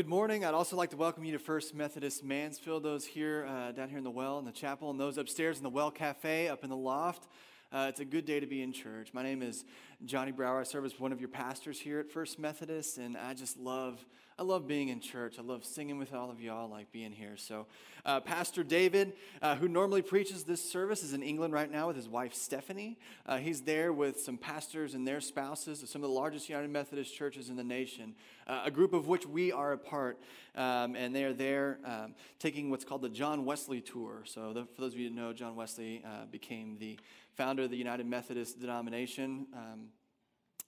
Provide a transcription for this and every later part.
Good morning. I'd also like to welcome you to First Methodist Mansfield, those here uh, down here in the well in the chapel, and those upstairs in the well cafe up in the loft. Uh, it's a good day to be in church. My name is Johnny Brower. I serve as one of your pastors here at First Methodist, and I just love I love being in church. I love singing with all of y'all, I like being here. So, uh, Pastor David, uh, who normally preaches this service, is in England right now with his wife Stephanie. Uh, he's there with some pastors and their spouses of some of the largest United Methodist churches in the nation, uh, a group of which we are a part. Um, and they are there um, taking what's called the John Wesley Tour. So, the, for those of you who know, John Wesley uh, became the founder of the United Methodist denomination, um,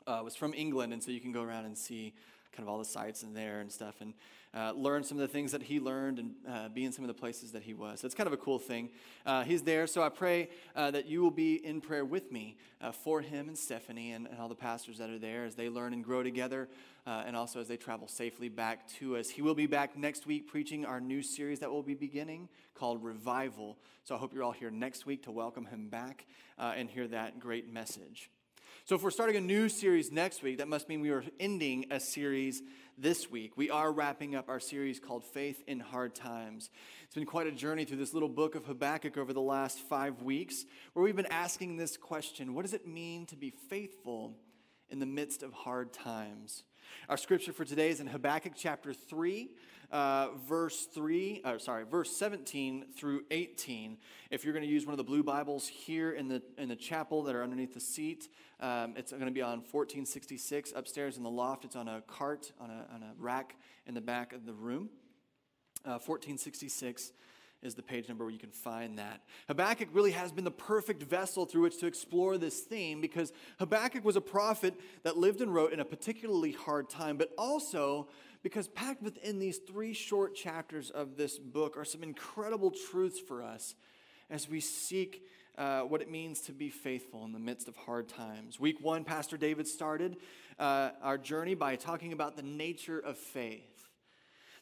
uh, was from England, and so you can go around and see kind of all the sites in there and stuff. And uh, learn some of the things that he learned and uh, be in some of the places that he was. So it's kind of a cool thing. Uh, he's there, so I pray uh, that you will be in prayer with me uh, for him and Stephanie and, and, all the pastors that are there as they learn and grow together uh, and also as they travel safely back to us. He will be back next week preaching our new series that will be beginning called Revival. So I hope you're all here next week to welcome him back and hear that great message. So, if we're starting a new series next week, that must mean we are ending a series this week. We are wrapping up our series called Faith in Hard Times. It's been quite a journey through this little book of Habakkuk over the last five weeks, where we've been asking this question What does it mean to be faithful in the midst of hard times? Our scripture for today is in Habakkuk chapter 3, uh, verse 3, uh, sorry, verse 17 through 18. If you're going to use one of the blue Bibles here in the, in the chapel that are underneath the seat, um, it's going to be on 1466 upstairs in the loft. It's on a cart, on a, on a rack in the back of the room. Uh, 1466 is the page number where you can find that. Habakkuk really has been the perfect vessel through which to explore this theme because Habakkuk was a prophet that lived and wrote in a particularly hard time, but also because packed within these three short chapters of this book are some incredible truths for us as we seek uh, what it means to be faithful in the midst of hard times. Week one, Pastor David started uh, our journey by talking about the nature of faith.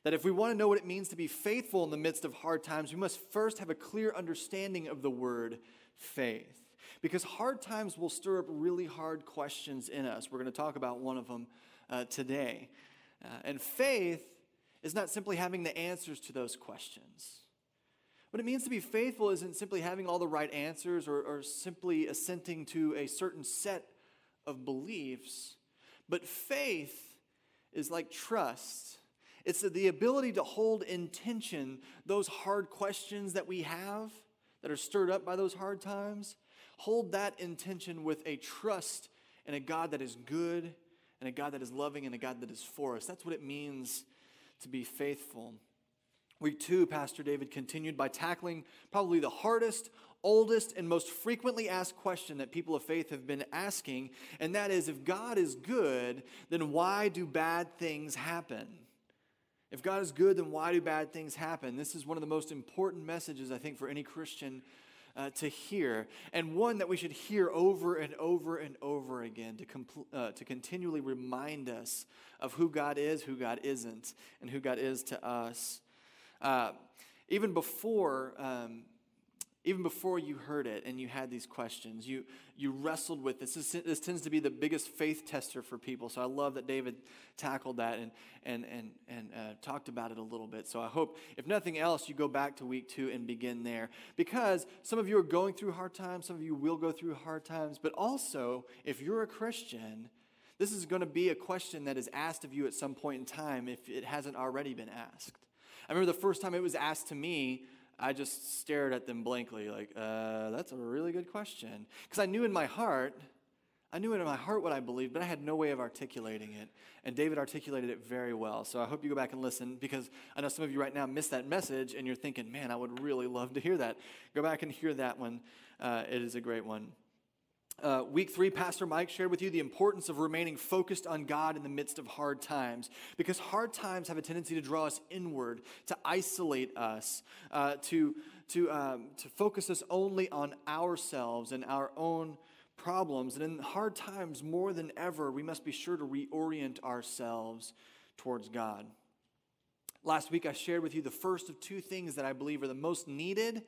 That if we want to know what it means to be faithful in the midst of hard times, we must first have a clear understanding of the word faith. Because hard times will stir up really hard questions in us. We're going to talk about one of them uh, today. Uh, and faith is not simply having the answers to those questions. What it means to be faithful isn't simply having all the right answers or, or simply assenting to a certain set of beliefs, but faith is like trust. It's the ability to hold in tension those hard questions that we have that are stirred up by those hard times. Hold that intention with a trust in a God that is good and a God that is loving and a God that is for us. That's what it means to be faithful. Week two, Pastor David continued by tackling probably the hardest, oldest, and most frequently asked question that people of faith have been asking, and that is if God is good, then why do bad things happen? If God is good, then why do bad things happen? This is one of the most important messages, I think, for any Christian uh, to hear, and one that we should hear over and over and over again to, compl- uh, to continually remind us of who God is, who God isn't, and who God is to us. Uh, even before um, even before you heard it and you had these questions, you, you wrestled with this. this. this. tends to be the biggest faith tester for people. So I love that David tackled that and, and, and, and uh, talked about it a little bit. So I hope, if nothing else, you go back to week two and begin there. Because some of you are going through hard times, some of you will go through hard times. But also, if you're a Christian, this is going to be a question that is asked of you at some point in time if it hasn't already been asked. I remember the first time it was asked to me. I just stared at them blankly, like, uh, that's a really good question. Because I knew in my heart, I knew in my heart what I believed, but I had no way of articulating it. And David articulated it very well. So I hope you go back and listen because I know some of you right now missed that message and you're thinking, man, I would really love to hear that. Go back and hear that one. Uh, it is a great one. Uh, week three, Pastor Mike shared with you the importance of remaining focused on God in the midst of hard times, because hard times have a tendency to draw us inward, to isolate us, uh, to, to, um, to focus us only on ourselves and our own problems. And in hard times, more than ever, we must be sure to reorient ourselves towards God. Last week, I shared with you the first of two things that I believe are the most needed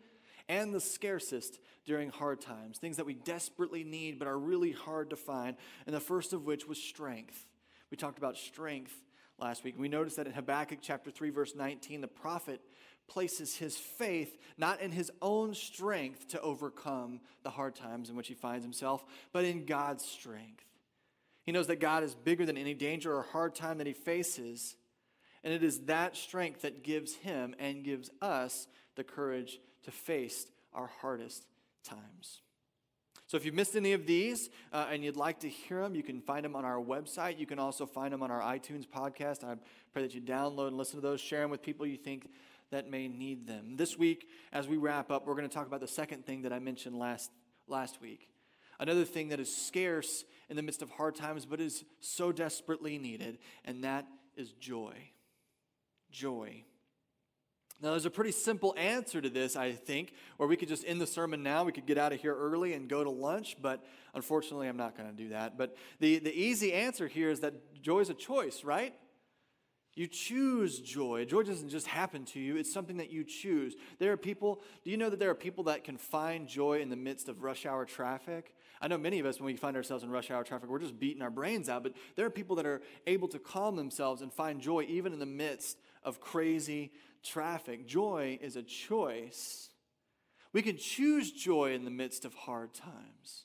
and the scarcest during hard times, things that we desperately need but are really hard to find. And the first of which was strength. We talked about strength last week. We noticed that in Habakkuk chapter 3, verse 19, the prophet places his faith not in his own strength to overcome the hard times in which he finds himself, but in God's strength. He knows that God is bigger than any danger or hard time that he faces, and it is that strength that gives him and gives us the courage to face our hardest times. So if you've missed any of these uh, and you'd like to hear them, you can find them on our website. You can also find them on our iTunes podcast. I pray that you download and listen to those, share them with people you think that may need them. This week, as we wrap up, we're going to talk about the second thing that I mentioned last, last week. Another thing that is scarce in the midst of hard times, but is so desperately needed, and that is joy. Joy. Now, there's a pretty simple answer to this, I think, where we could just end the sermon now. We could get out of here early and go to lunch, but unfortunately, I'm not going to do that. But the, the easy answer here is that joy is a choice, right? You choose joy. Joy doesn't just happen to you, it's something that you choose. There are people, do you know that there are people that can find joy in the midst of rush hour traffic? I know many of us, when we find ourselves in rush hour traffic, we're just beating our brains out, but there are people that are able to calm themselves and find joy even in the midst of crazy traffic. Joy is a choice. We can choose joy in the midst of hard times.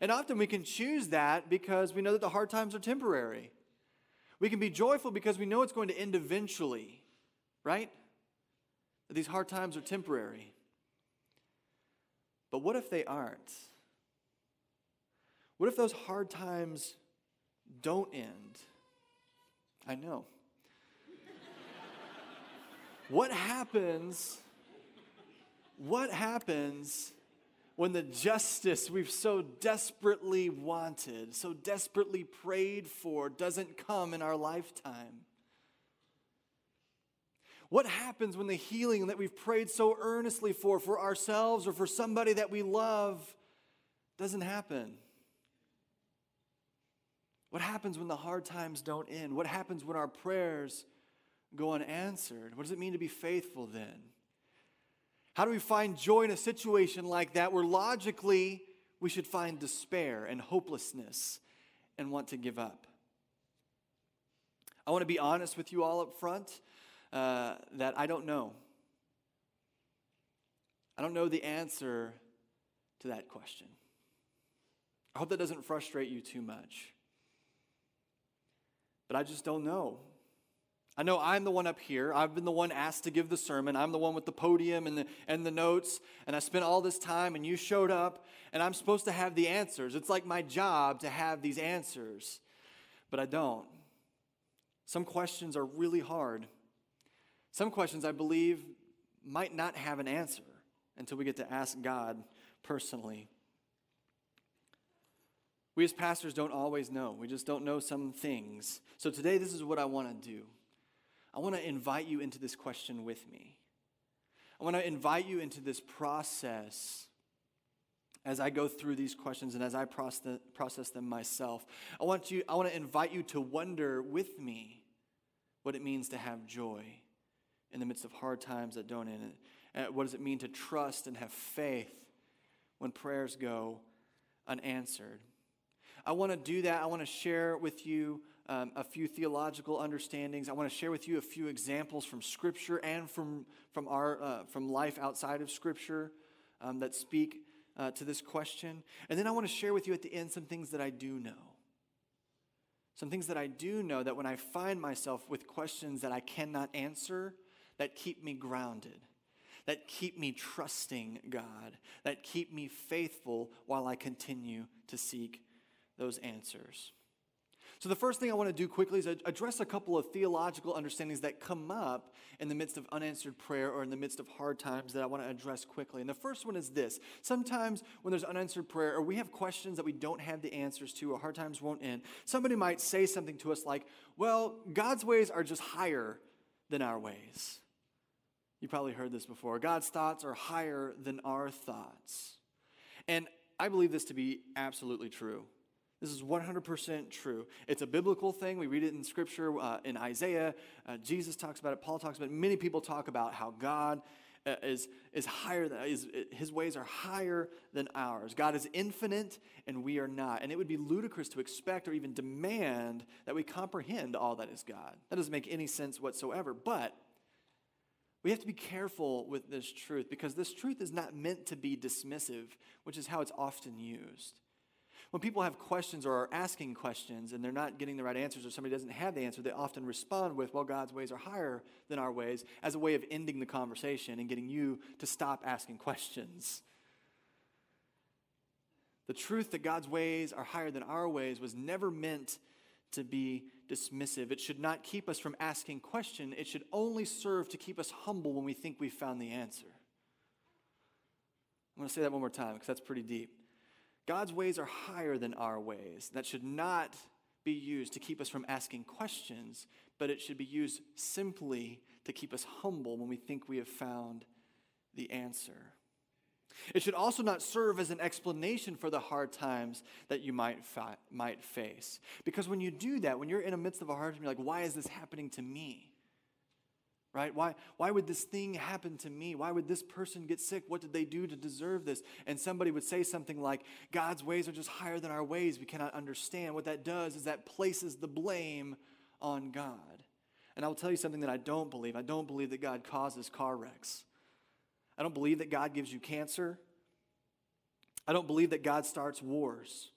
And often we can choose that because we know that the hard times are temporary. We can be joyful because we know it's going to end eventually, right? That these hard times are temporary. But what if they aren't? What if those hard times don't end? I know. What happens? What happens when the justice we've so desperately wanted, so desperately prayed for, doesn't come in our lifetime? What happens when the healing that we've prayed so earnestly for, for ourselves or for somebody that we love, doesn't happen? What happens when the hard times don't end? What happens when our prayers go unanswered? What does it mean to be faithful then? How do we find joy in a situation like that where logically we should find despair and hopelessness and want to give up? I want to be honest with you all up front uh, that I don't know. I don't know the answer to that question. I hope that doesn't frustrate you too much. But I just don't know. I know I'm the one up here. I've been the one asked to give the sermon. I'm the one with the podium and the, and the notes. And I spent all this time, and you showed up, and I'm supposed to have the answers. It's like my job to have these answers, but I don't. Some questions are really hard. Some questions I believe might not have an answer until we get to ask God personally. We as pastors don't always know. We just don't know some things. So today, this is what I want to do. I want to invite you into this question with me. I want to invite you into this process as I go through these questions and as I process them myself. I want, you, I want to invite you to wonder with me what it means to have joy in the midst of hard times that don't end. And what does it mean to trust and have faith when prayers go unanswered? I want to do that. I want to share with you um, a few theological understandings. I want to share with you a few examples from Scripture and from, from, our, uh, from life outside of Scripture um, that speak uh, to this question. And then I want to share with you at the end some things that I do know. Some things that I do know that when I find myself with questions that I cannot answer, that keep me grounded, that keep me trusting God, that keep me faithful while I continue to seek those answers. So, the first thing I want to do quickly is address a couple of theological understandings that come up in the midst of unanswered prayer or in the midst of hard times that I want to address quickly. And the first one is this sometimes when there's unanswered prayer or we have questions that we don't have the answers to or hard times won't end, somebody might say something to us like, Well, God's ways are just higher than our ways. You probably heard this before. God's thoughts are higher than our thoughts. And I believe this to be absolutely true. This is 100% true. It's a biblical thing. We read it in Scripture, uh, in Isaiah. Uh, Jesus talks about it. Paul talks about it. Many people talk about how God uh, is, is higher than, is, his ways are higher than ours. God is infinite and we are not. And it would be ludicrous to expect or even demand that we comprehend all that is God. That doesn't make any sense whatsoever. But we have to be careful with this truth because this truth is not meant to be dismissive, which is how it's often used. When people have questions or are asking questions and they're not getting the right answers or somebody doesn't have the answer, they often respond with, well, God's ways are higher than our ways, as a way of ending the conversation and getting you to stop asking questions. The truth that God's ways are higher than our ways was never meant to be dismissive. It should not keep us from asking questions. It should only serve to keep us humble when we think we've found the answer. I'm going to say that one more time because that's pretty deep. God's ways are higher than our ways. That should not be used to keep us from asking questions, but it should be used simply to keep us humble when we think we have found the answer. It should also not serve as an explanation for the hard times that you might, might face. Because when you do that, when you're in the midst of a hard time, you're like, why is this happening to me? Right? Why, why would this thing happen to me? Why would this person get sick? What did they do to deserve this? And somebody would say something like, God's ways are just higher than our ways. We cannot understand. What that does is that places the blame on God. And I will tell you something that I don't believe. I don't believe that God causes car wrecks. I don't believe that God gives you cancer. I don't believe that God starts wars.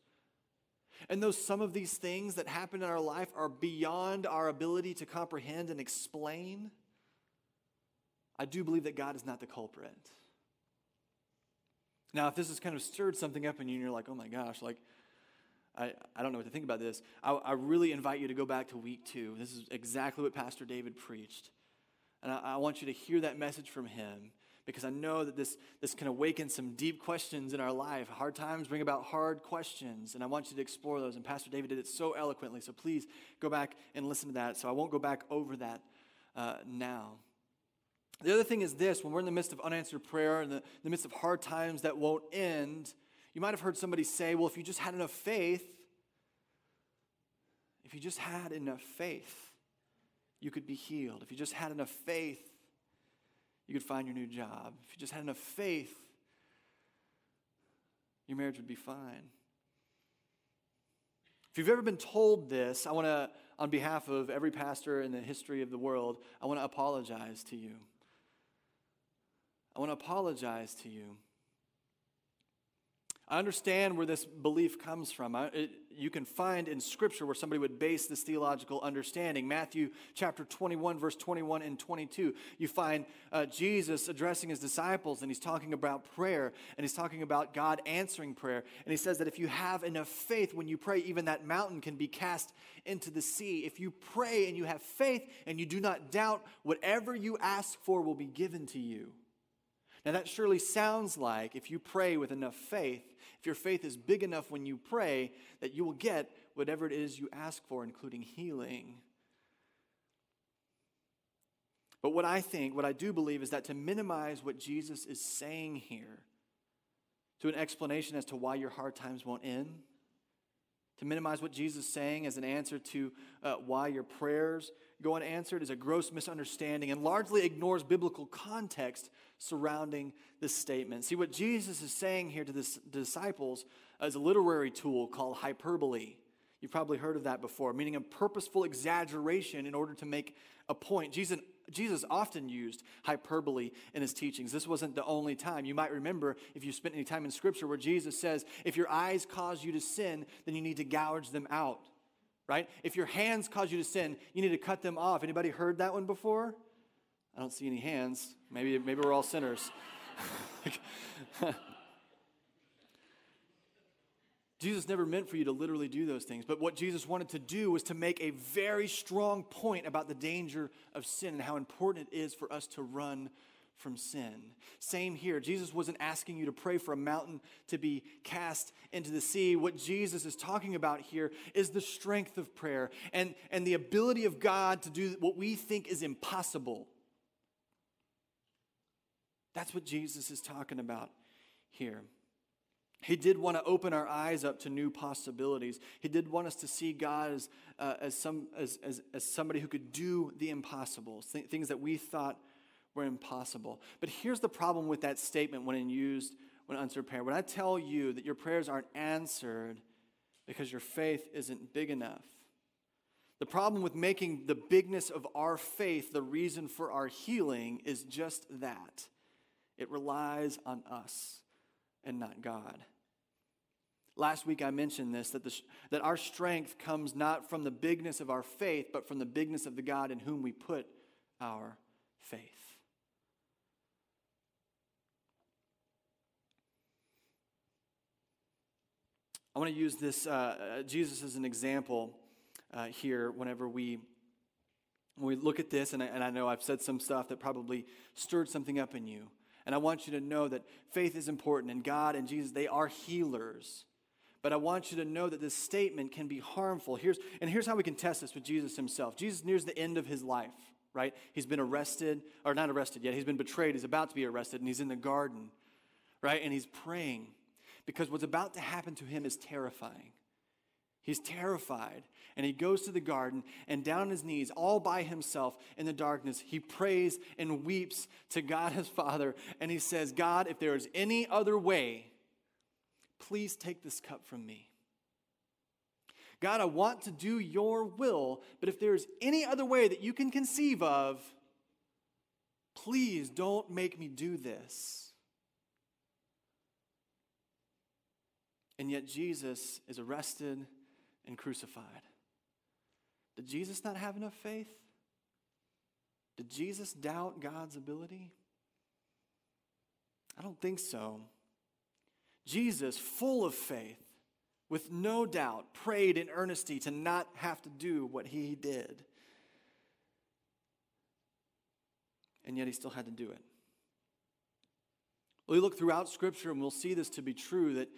And though some of these things that happen in our life are beyond our ability to comprehend and explain, I do believe that God is not the culprit. Now, if this has kind of stirred something up in you and you're like, oh my gosh, like, I, I don't know what to think about this, I, I really invite you to go back to week two. This is exactly what Pastor David preached. And I, I want you to hear that message from him because I know that this, this can awaken some deep questions in our life. Hard times bring about hard questions, and I want you to explore those. And Pastor David did it so eloquently, so please go back and listen to that. So I won't go back over that uh, now. The other thing is this when we're in the midst of unanswered prayer, in the, the midst of hard times that won't end, you might have heard somebody say, well, if you just had enough faith, if you just had enough faith, you could be healed. If you just had enough faith, you could find your new job. If you just had enough faith, your marriage would be fine. If you've ever been told this, I want to, on behalf of every pastor in the history of the world, I want to apologize to you. I want to apologize to you. I understand where this belief comes from. I, it, you can find in Scripture where somebody would base this theological understanding. Matthew chapter 21, verse 21 and 22. You find uh, Jesus addressing his disciples, and he's talking about prayer, and he's talking about God answering prayer. And he says that if you have enough faith when you pray, even that mountain can be cast into the sea. If you pray and you have faith and you do not doubt, whatever you ask for will be given to you. Now, that surely sounds like if you pray with enough faith, if your faith is big enough when you pray, that you will get whatever it is you ask for, including healing. But what I think, what I do believe, is that to minimize what Jesus is saying here to an explanation as to why your hard times won't end, to minimize what Jesus is saying as an answer to uh, why your prayers go unanswered is a gross misunderstanding and largely ignores biblical context surrounding this statement. See, what Jesus is saying here to the disciples is a literary tool called hyperbole. You've probably heard of that before, meaning a purposeful exaggeration in order to make a point. Jesus, Jesus often used hyperbole in his teachings. This wasn't the only time. You might remember, if you spent any time in Scripture, where Jesus says, If your eyes cause you to sin, then you need to gouge them out. Right? If your hands cause you to sin, you need to cut them off. Anybody heard that one before? I don't see any hands. Maybe, maybe we're all sinners. Jesus never meant for you to literally do those things, but what Jesus wanted to do was to make a very strong point about the danger of sin and how important it is for us to run from sin. Same here. Jesus wasn't asking you to pray for a mountain to be cast into the sea. What Jesus is talking about here is the strength of prayer and, and the ability of God to do what we think is impossible. That's what Jesus is talking about here. He did want to open our eyes up to new possibilities. He did want us to see God as, uh, as, some, as, as, as somebody who could do the impossible, th- things that we thought were impossible. But here's the problem with that statement when used when prayer. When I tell you that your prayers aren't answered because your faith isn't big enough, the problem with making the bigness of our faith the reason for our healing is just that it relies on us and not God. Last week I mentioned this that, the, that our strength comes not from the bigness of our faith, but from the bigness of the God in whom we put our faith. I want to use this uh, uh, Jesus as an example uh, here whenever we when we look at this, and I, and I know I've said some stuff that probably stirred something up in you. And I want you to know that faith is important, and God and Jesus, they are healers. But I want you to know that this statement can be harmful. Here's, and here's how we can test this with Jesus himself. Jesus nears the end of his life, right? He's been arrested, or not arrested yet. He's been betrayed. He's about to be arrested, and he's in the garden, right? And he's praying because what's about to happen to him is terrifying. He's terrified, and he goes to the garden, and down on his knees, all by himself in the darkness, he prays and weeps to God his Father, and he says, God, if there is any other way, please take this cup from me. God, I want to do your will, but if there's any other way that you can conceive of, please don't make me do this. And yet Jesus is arrested and crucified. Did Jesus not have enough faith? Did Jesus doubt God's ability? I don't think so. Jesus, full of faith, with no doubt, prayed in earnesty to not have to do what he did. And yet he still had to do it. We look throughout Scripture and we'll see this to be true that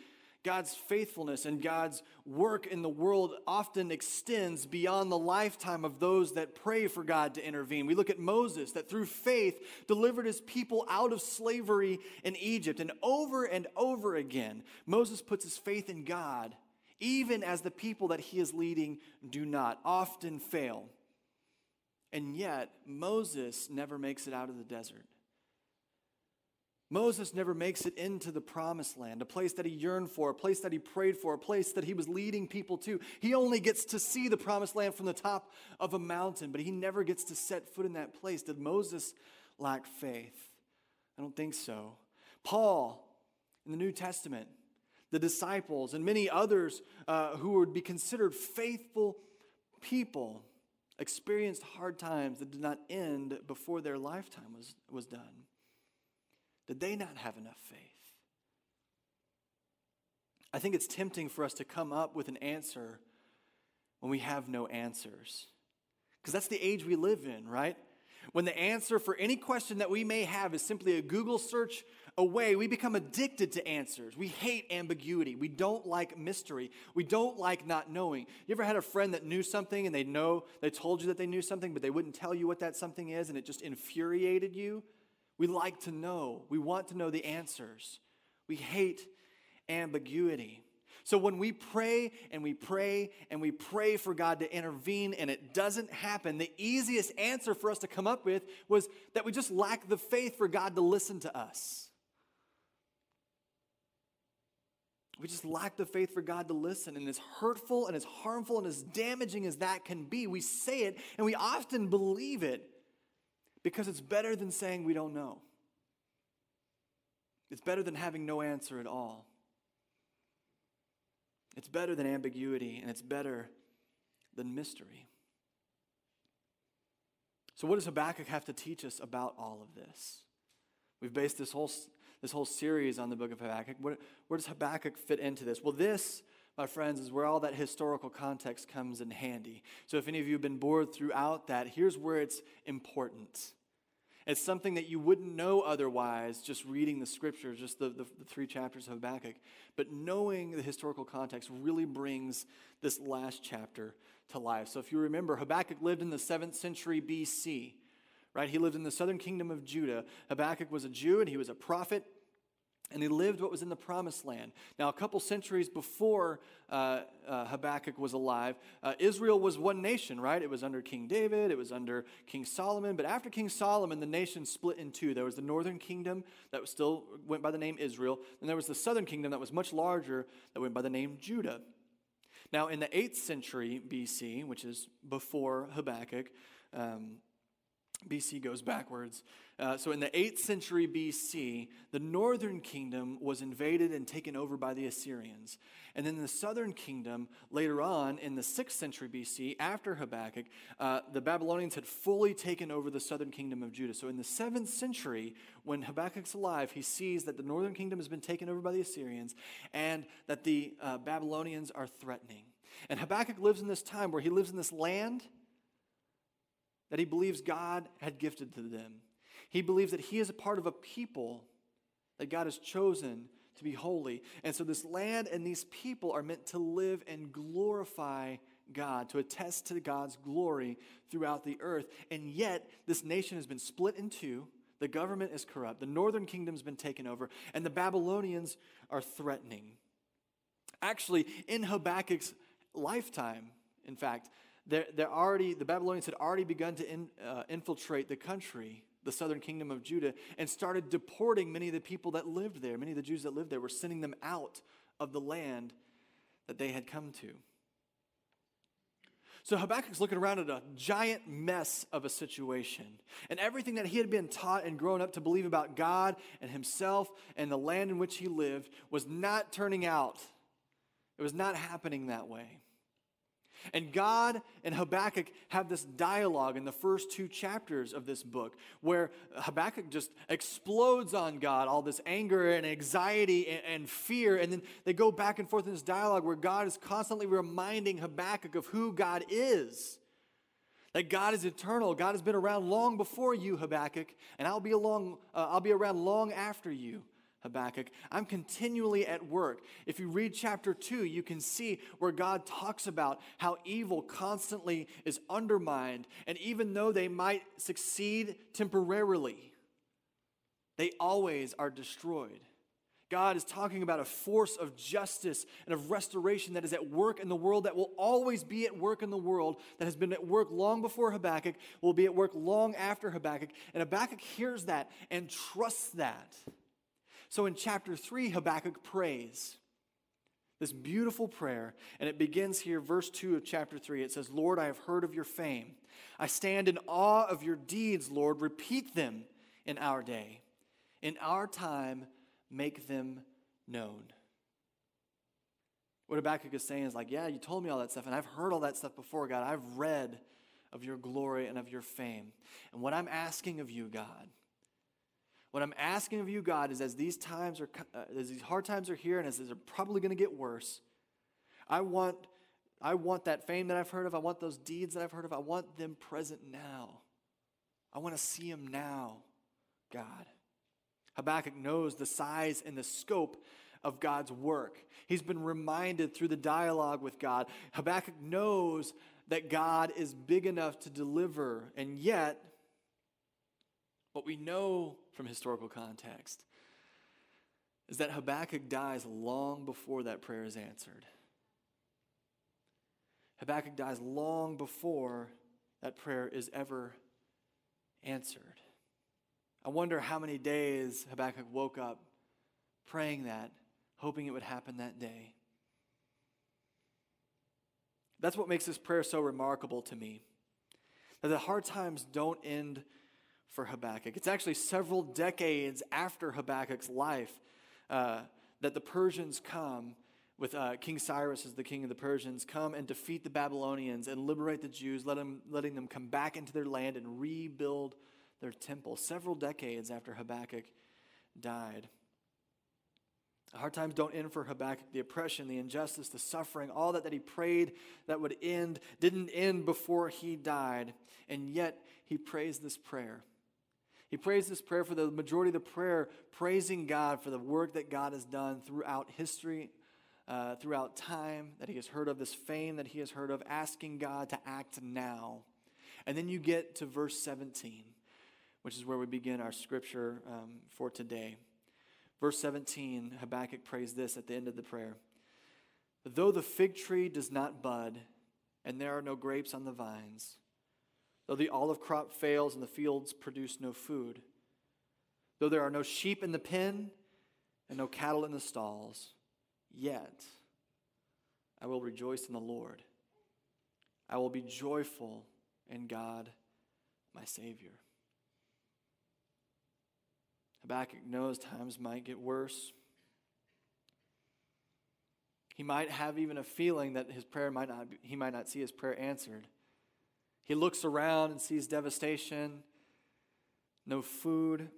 God's faithfulness and God's work in the world often extends beyond the lifetime of those that pray for God to intervene. We look at Moses, that through faith delivered his people out of slavery in Egypt. And over and over again, Moses puts his faith in God, even as the people that he is leading do not, often fail. And yet, Moses never makes it out of the desert. Moses never makes it into the promised land, a place that he yearned for, a place that he prayed for, a place that he was leading people to. He only gets to see the promised land from the top of a mountain, but he never gets to set foot in that place. Did Moses lack faith? I don't think so. Paul in the New Testament, the disciples, and many others uh, who would be considered faithful people experienced hard times that did not end before their lifetime was, was done. Did they not have enough faith? I think it's tempting for us to come up with an answer when we have no answers. Because that's the age we live in, right? When the answer for any question that we may have is simply a Google search away, we become addicted to answers. We hate ambiguity. We don't like mystery. We don't like not knowing. You ever had a friend that knew something and they know they told you that they knew something, but they wouldn't tell you what that something is and it just infuriated you? We like to know. We want to know the answers. We hate ambiguity. So when we pray and we pray and we pray for God to intervene and it doesn't happen, the easiest answer for us to come up with was that we just lack the faith for God to listen to us. We just lack the faith for God to listen. And as hurtful and as harmful and as damaging as that can be, we say it and we often believe it because it's better than saying we don't know. It's better than having no answer at all. It's better than ambiguity, and it's better than mystery. So, what does Habakkuk have to teach us about all of this? We've based this whole, this whole series on the book of Habakkuk. Where, where does Habakkuk fit into this? Well, this my friends, is where all that historical context comes in handy. So if any of you have been bored throughout that, here's where it's important. It's something that you wouldn't know otherwise just reading the scriptures, just the, the, the, three chapters of Habakkuk. But knowing the historical context really brings this last chapter to life. So if you remember, Habakkuk lived in the 7th century BC, right? He lived in the southern kingdom of Judah. Habakkuk was a Jew and he was a prophet. And he lived what was in the promised land. Now, a couple centuries before uh, uh, Habakkuk was alive, uh, Israel was one nation, right? It was under King David, it was under King Solomon. But after King Solomon, the nation split in two. There was the northern kingdom that still went by the name Israel, and there was the southern kingdom that was much larger that went by the name Judah. Now, in the 8th century BC, which is before Habakkuk, um, BC goes backwards. Uh, so in the 8th century BC, the northern kingdom was invaded and taken over by the Assyrians. And then the southern kingdom, later on in the 6th century BC, after Habakkuk, uh, the Babylonians had fully taken over the southern kingdom of Judah. So in the 7th century, when Habakkuk's alive, he sees that the northern kingdom has been taken over by the Assyrians and that the uh, Babylonians are threatening. And Habakkuk lives in this time where he lives in this land that he believes God had gifted to them. He believes that he is a part of a people that God has chosen to be holy. And so this land and these people are meant to live and glorify God, to attest to God's glory throughout the earth. And yet, this nation has been split in two. The government is corrupt. The northern kingdom's been taken over, and the Babylonians are threatening. Actually, in Habakkuk's lifetime, in fact, they're, they're already, the Babylonians had already begun to in, uh, infiltrate the country, the southern kingdom of Judah, and started deporting many of the people that lived there. Many of the Jews that lived there were sending them out of the land that they had come to. So Habakkuk's looking around at a giant mess of a situation. And everything that he had been taught and grown up to believe about God and himself and the land in which he lived was not turning out. It was not happening that way. And God and Habakkuk have this dialogue in the first two chapters of this book where Habakkuk just explodes on God, all this anger and anxiety and, and, fear. And then they go back and forth in this dialogue where God is constantly reminding Habakkuk of who God is. That God is eternal. God has been around long before you, Habakkuk, and I'll be, along, uh, I'll be around long after you. Habakkuk. I'm continually at work. If you read chapter 2, you can see where God talks about how evil constantly is undermined. And even though they might succeed temporarily, they always are destroyed. God is talking about a force of justice and of restoration that is at work in the world, that will always be at work in the world, that has been at work long before Habakkuk, will be at work long after Habakkuk. And Habakkuk hears that and trusts that. So in chapter 3, Habakkuk prays this beautiful prayer, and it begins here, verse 2 of chapter 3. It says, Lord, I have heard of your fame. I stand in awe of your deeds, Lord. Repeat them in our day. In our time, make them known. What Habakkuk is saying is like, yeah, you told me all that stuff, and I've heard all that stuff before, God. I've read of your glory and of your fame. And what I'm asking of you, God, what I'm asking of you, God, is as these times are, uh, as these hard times are here, and as they're probably going to get worse, I want, I want that fame that I've heard of. I want those deeds that I've heard of. I want them present now. I want to see them now, God. Habakkuk knows the size and the scope of God's work. He's been reminded through the dialogue with God. Habakkuk knows that God is big enough to deliver, and yet, what we know from historical context is that Habakkuk dies long before that prayer is answered. Habakkuk dies long before that prayer is ever answered. I wonder how many days Habakkuk woke up praying that, hoping it would happen that day. That's what makes this prayer so remarkable to me. That the hard times don't end for Habakkuk. It's actually several decades after Habakkuk's life uh, that the Persians come with uh, King Cyrus as the king of the Persians, come and defeat the Babylonians and liberate the Jews, let them, letting them come back into their land and rebuild their temple. Several decades after Habakkuk died. Hard times don't end for Habakkuk. The oppression, the injustice, the suffering, all that that he prayed that would end didn't end before he died. And yet he prays this prayer. He prays this prayer for the majority of the prayer, praising God for the work that God has done throughout history, uh, throughout time, that he has heard of, this fame that he has heard of, asking God to act now. And then you get to verse 17, which is where we begin our scripture um, for today. Verse 17, Habakkuk prays this at the end of the prayer Though the fig tree does not bud, and there are no grapes on the vines, though the olive crop fails and the fields produce no food, though there are no sheep in the pen and no cattle in the stalls, yet I will rejoice in the Lord. I will be joyful in God, my Savior. Habakkuk knows times might get worse. He might have even a feeling that his prayer might not be, he might not see his prayer answered. He looks around and sees devastation, no food.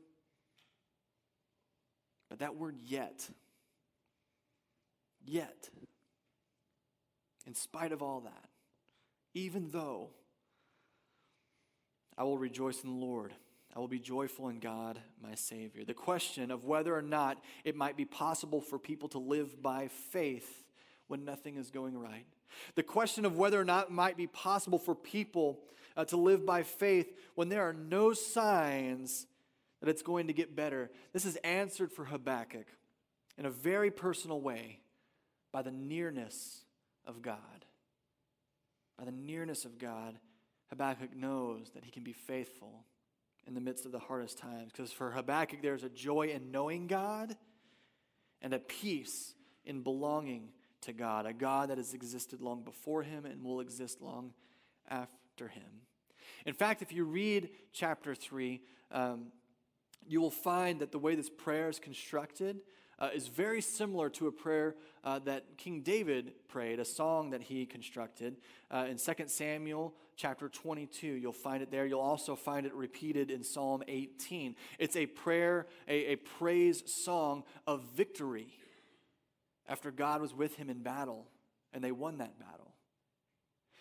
But that word yet, yet, in spite of all that, even though I will rejoice in the Lord. I will be joyful in God, my Savior. The question of whether or not it might be possible for people to live by faith when nothing is going right. The question of whether or not it might be possible for people uh, to live by faith when there are no signs that it's going to get better. This is answered for Habakkuk in a very personal way by the nearness of God. By the nearness of God, Habakkuk knows that he can be faithful in the midst of the hardest times. Because for Habakkuk, there's a joy in knowing God and a peace in belonging to God, a God that has existed long before him and will exist long after him. In fact, if you read chapter 3, um, you will find that the way this prayer is constructed uh, is very similar to a prayer uh, that King David prayed, a song that he constructed uh, in 2 Samuel chapter 22. You'll find it there. You'll also find it repeated in Psalm 18. It's a prayer, a, a praise song of victory after God was with him in battle and they won that battle.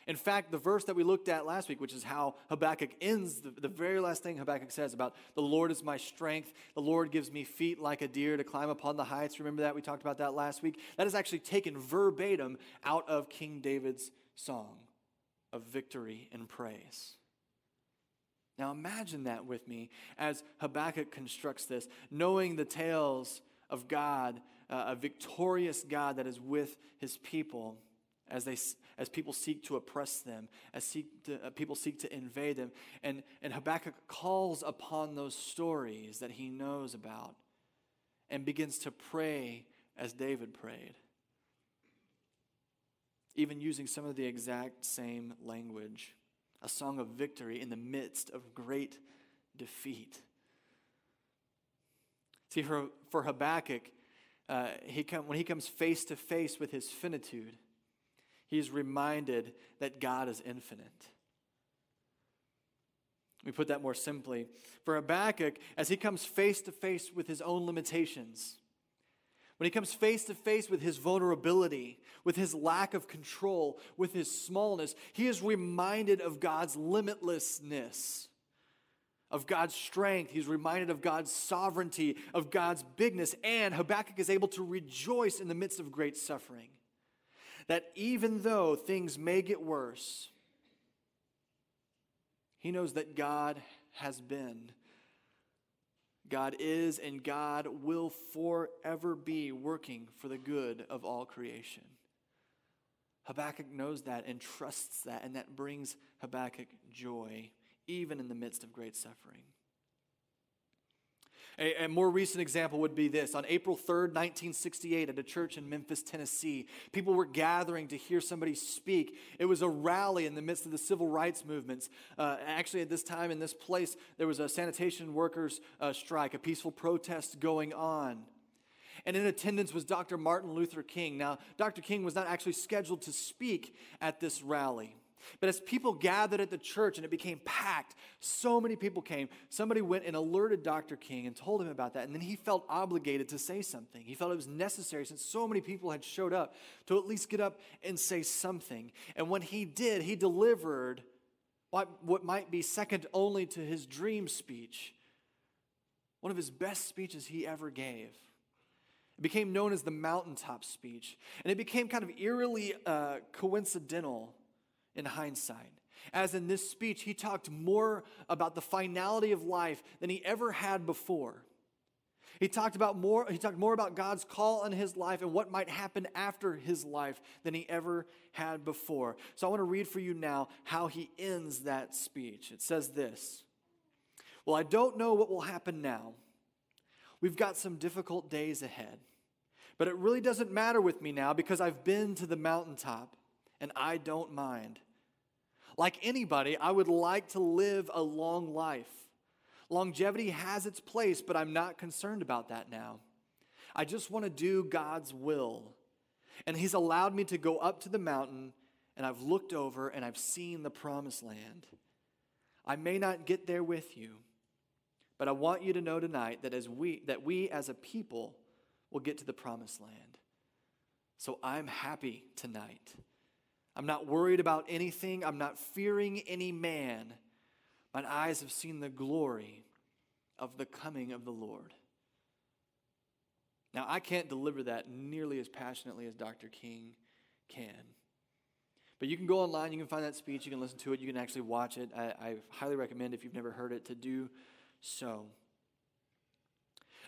In fact, the verse that we looked at last week, which is how Habakkuk ends, the, the, very last thing Habakkuk says about the Lord is my strength, the Lord gives me feet like a deer to climb upon the heights. Remember that? We talked about that last week. That is actually taken verbatim out of King David's song of victory and praise. Now imagine that with me as Habakkuk constructs this, knowing the tales of God, uh, a victorious God that is with his people as, they, as people seek to oppress them, as seek to, uh, people seek to invade them. And, and Habakkuk calls upon those stories that he knows about and begins to pray as David prayed, even using some of the exact same language a song of victory in the midst of great defeat. See, for, for Habakkuk, uh, he come, when he comes face to face with his finitude, he's reminded that God is infinite. We put that more simply. For Habakkuk, as he comes face to face with his own limitations, when he comes face to face with his vulnerability, with his lack of control, with his smallness, he is reminded of God's limitlessness, of God's strength. He's reminded of God's sovereignty, of God's bigness, and Habakkuk is able to rejoice in the midst of great suffering that even though things may get worse, he knows that God has been, God is, and God will forever be working for the good of all creation. Habakkuk knows that and trusts that, and that brings Habakkuk joy, even in the midst of great suffering. A, a, more recent example would be this. On April 3rd, 1968, at a church in Memphis, Tennessee, people were gathering to hear somebody speak. It was a rally in the midst of the civil rights movements. Uh, actually, at this time, in this place, there was a sanitation workers' uh, strike, a peaceful protest going on. And in attendance was Dr. Martin Luther King. Now, Dr. King was not actually scheduled to speak at this rally. But as people gathered at the church and it became packed, so many people came. Somebody went and alerted Dr. King and told him about that. And then he felt obligated to say something. He felt it was necessary since so many people had showed up to at least get up and say something. And when he did, he delivered what, might be second only to his dream speech, one of his best speeches he ever gave. It became known as the mountaintop speech. And it became kind of eerily uh, coincidental in hindsight. As in this speech, he talked more about the finality of life than he ever had before. He talked about more he talked more about God's call on his life and what might happen after his life than he ever had before. So I want to read for you now how he ends that speech. It says this. Well, I don't know what will happen now. We've got some difficult days ahead. But it really doesn't matter with me now because I've been to the mountaintop and I don't mind. Like anybody, I would like to live a long life. Longevity has its place, but I'm not concerned about that now. I just want to do God's will. And He's allowed me to go up to the mountain, and I've looked over and I've seen the promised land. I may not get there with you, but I want you to know tonight that as we that we as a people will get to the promised land. So I'm happy tonight. I'm not worried about anything. I'm not fearing any man. My eyes have seen the glory of the coming of the Lord. Now, I can't deliver that nearly as passionately as Dr. King can. But you can go online, you can find that speech, you can listen to it, you can actually watch it. I, I highly recommend, if you've never heard it, to do so.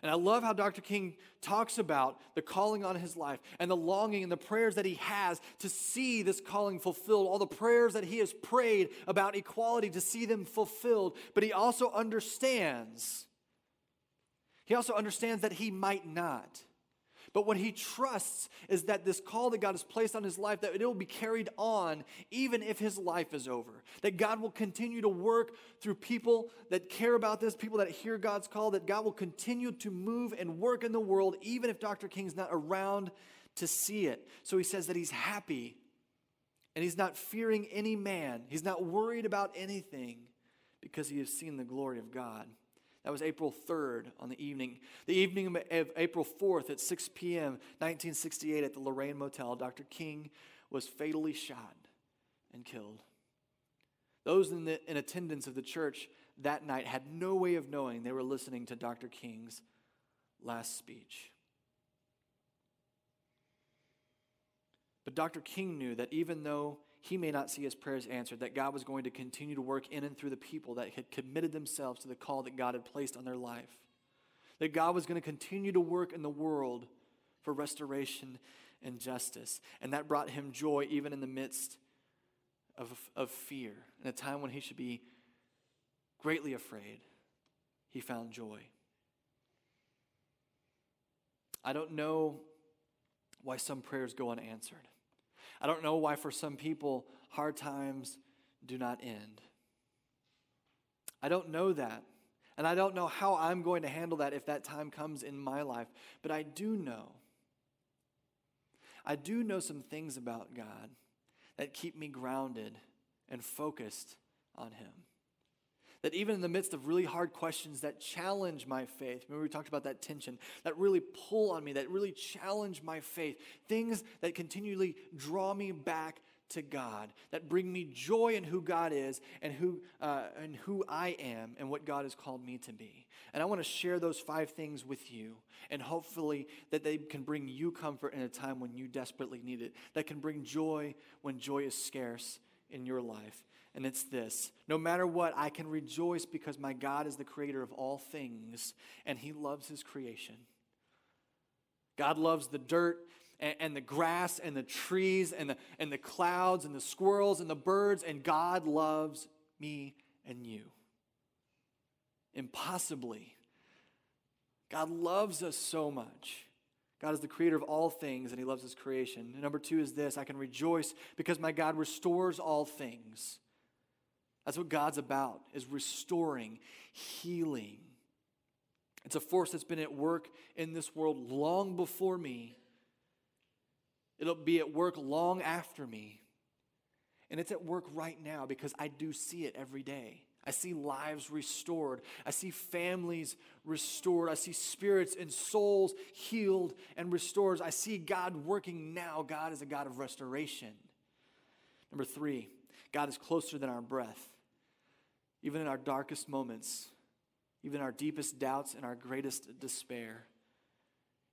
And I love how Dr. King talks about the calling on his life and the longing and the prayers that he has to see this calling fulfilled, all the prayers that he has prayed about equality to see them fulfilled. But he also understands, he also understands that he might not. But what he trusts is that this call that God has placed on his life, that it will be carried on even if his life is over. That God will continue to work through people that care about this, people that hear God's call, that God will continue to move and work in the world even if Dr. King's not around to see it. So he says that he's happy and he's not fearing any man. He's not worried about anything because he has seen the glory of God. That was April 3rd on the evening. The evening of April 4th at 6 p.m., 1968, at the Lorraine Motel, Dr. King was fatally shot and killed. Those in, the, in attendance of the church that night had no way of knowing they were listening to Dr. King's last speech. But Dr. King knew that even though he may not see his prayers answered, that God was going to continue to work in and through the people that had committed themselves to the call that God had placed on their life. That God was going to continue to work in the world for restoration and justice. And that brought him joy even in the midst of, of fear. In a time when he should be greatly afraid, he found joy. I don't know why some prayers go unanswered. I don't know why, for some people, hard times do not end. I don't know that. And I don't know how I'm going to handle that if that time comes in my life. But I do know. I do know some things about God that keep me grounded and focused on Him that even in the midst of really hard questions that challenge my faith, remember we talked about that tension, that really pull on me, that really challenge my faith, things that continually draw me back to God, that bring me joy in who God is and who, uh, and who I am and what God has called me to be. And I want to share those five things with you, and hopefully that they can bring you comfort in a time when you desperately need it, that can bring joy when joy is scarce in your life and it's this No matter what, I can rejoice because my God is the creator of all things, and he loves his creation. God loves the dirt and, and, the grass and the trees and the, and the clouds and the squirrels and the birds, and God loves me and you. Impossibly. God loves us so much. God is the creator of all things and he loves his creation. And number two is this I can rejoice because my God restores all things. That's what God's about, is restoring, healing. It's a force that's been at work in this world long before me. It'll be at work long after me. And it's at work right now because I do see it every day. I see lives restored. I see families restored. I see spirits and souls healed and restored. I see God working now. God is a God of restoration. Number three, God is closer than our breath even in our darkest moments, even our deepest doubts and our greatest despair.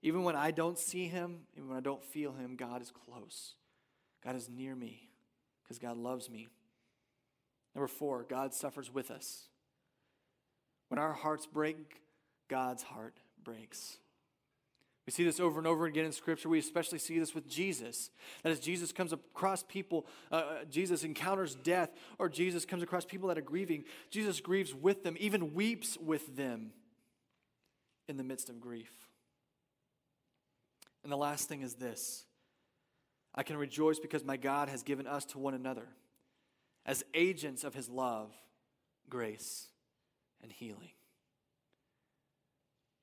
Even when I don't see him, even when I don't feel him, God is close. God is near me because God loves me. Number four, God suffers with us. When our hearts break, God's heart breaks. We see this over and over again in Scripture. We especially see this with Jesus. That as Jesus comes across people, uh, uh, Jesus encounters death, or Jesus comes across people that are grieving, Jesus grieves with them, even weeps with them in the midst of grief. And the last thing is this I can rejoice because my God has given us to one another as agents of his love, grace, and healing.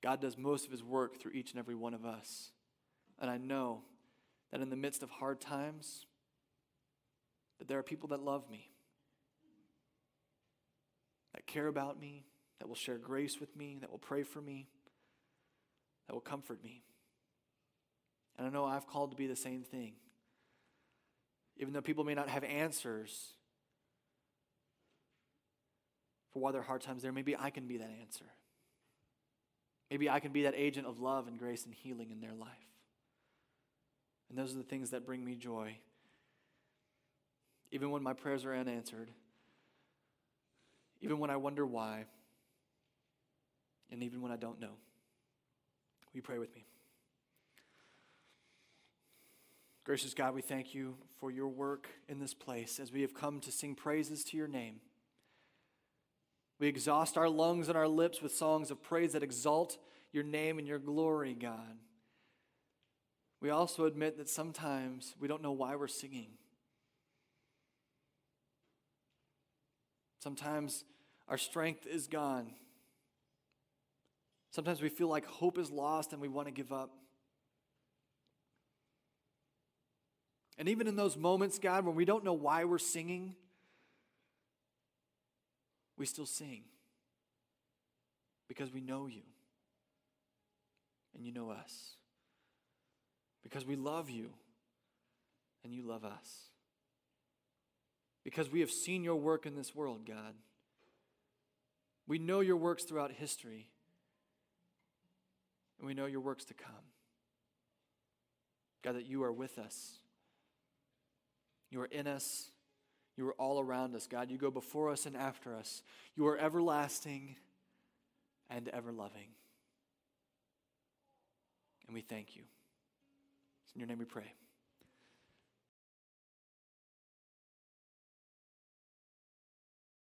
God does most of his work through each and every one of us. And I know that in the midst of hard times, that there are people that love me, that care about me, that will share grace with me, that will pray for me, that will comfort me. And I know I've called to be the same thing. Even though people may not have answers for why there are hard times there, maybe I can be that answer. Maybe I can be that agent of love and grace and healing in their life. And those are the things that bring me joy. Even when my prayers are unanswered, even when I wonder why, and even when I don't know. Will you pray with me? Gracious God, we thank you for your work in this place as we have come to sing praises to your name. We exhaust our lungs and our lips with songs of praise that exalt your name and your glory, God. We also admit that sometimes we don't know why we're singing. Sometimes our strength is gone. Sometimes we feel like hope is lost and we want to give up. And even in those moments, God, when we don't know why we're singing, we still sing because we know you and you know us. Because we love you and you love us. Because we have seen your work in this world, God. We know your works throughout history, and we know your works to come. God, that you are with us, you are in us you are all around us, God. You go before us and after us. You are everlasting and ever loving. And we thank you. It's in your name we pray.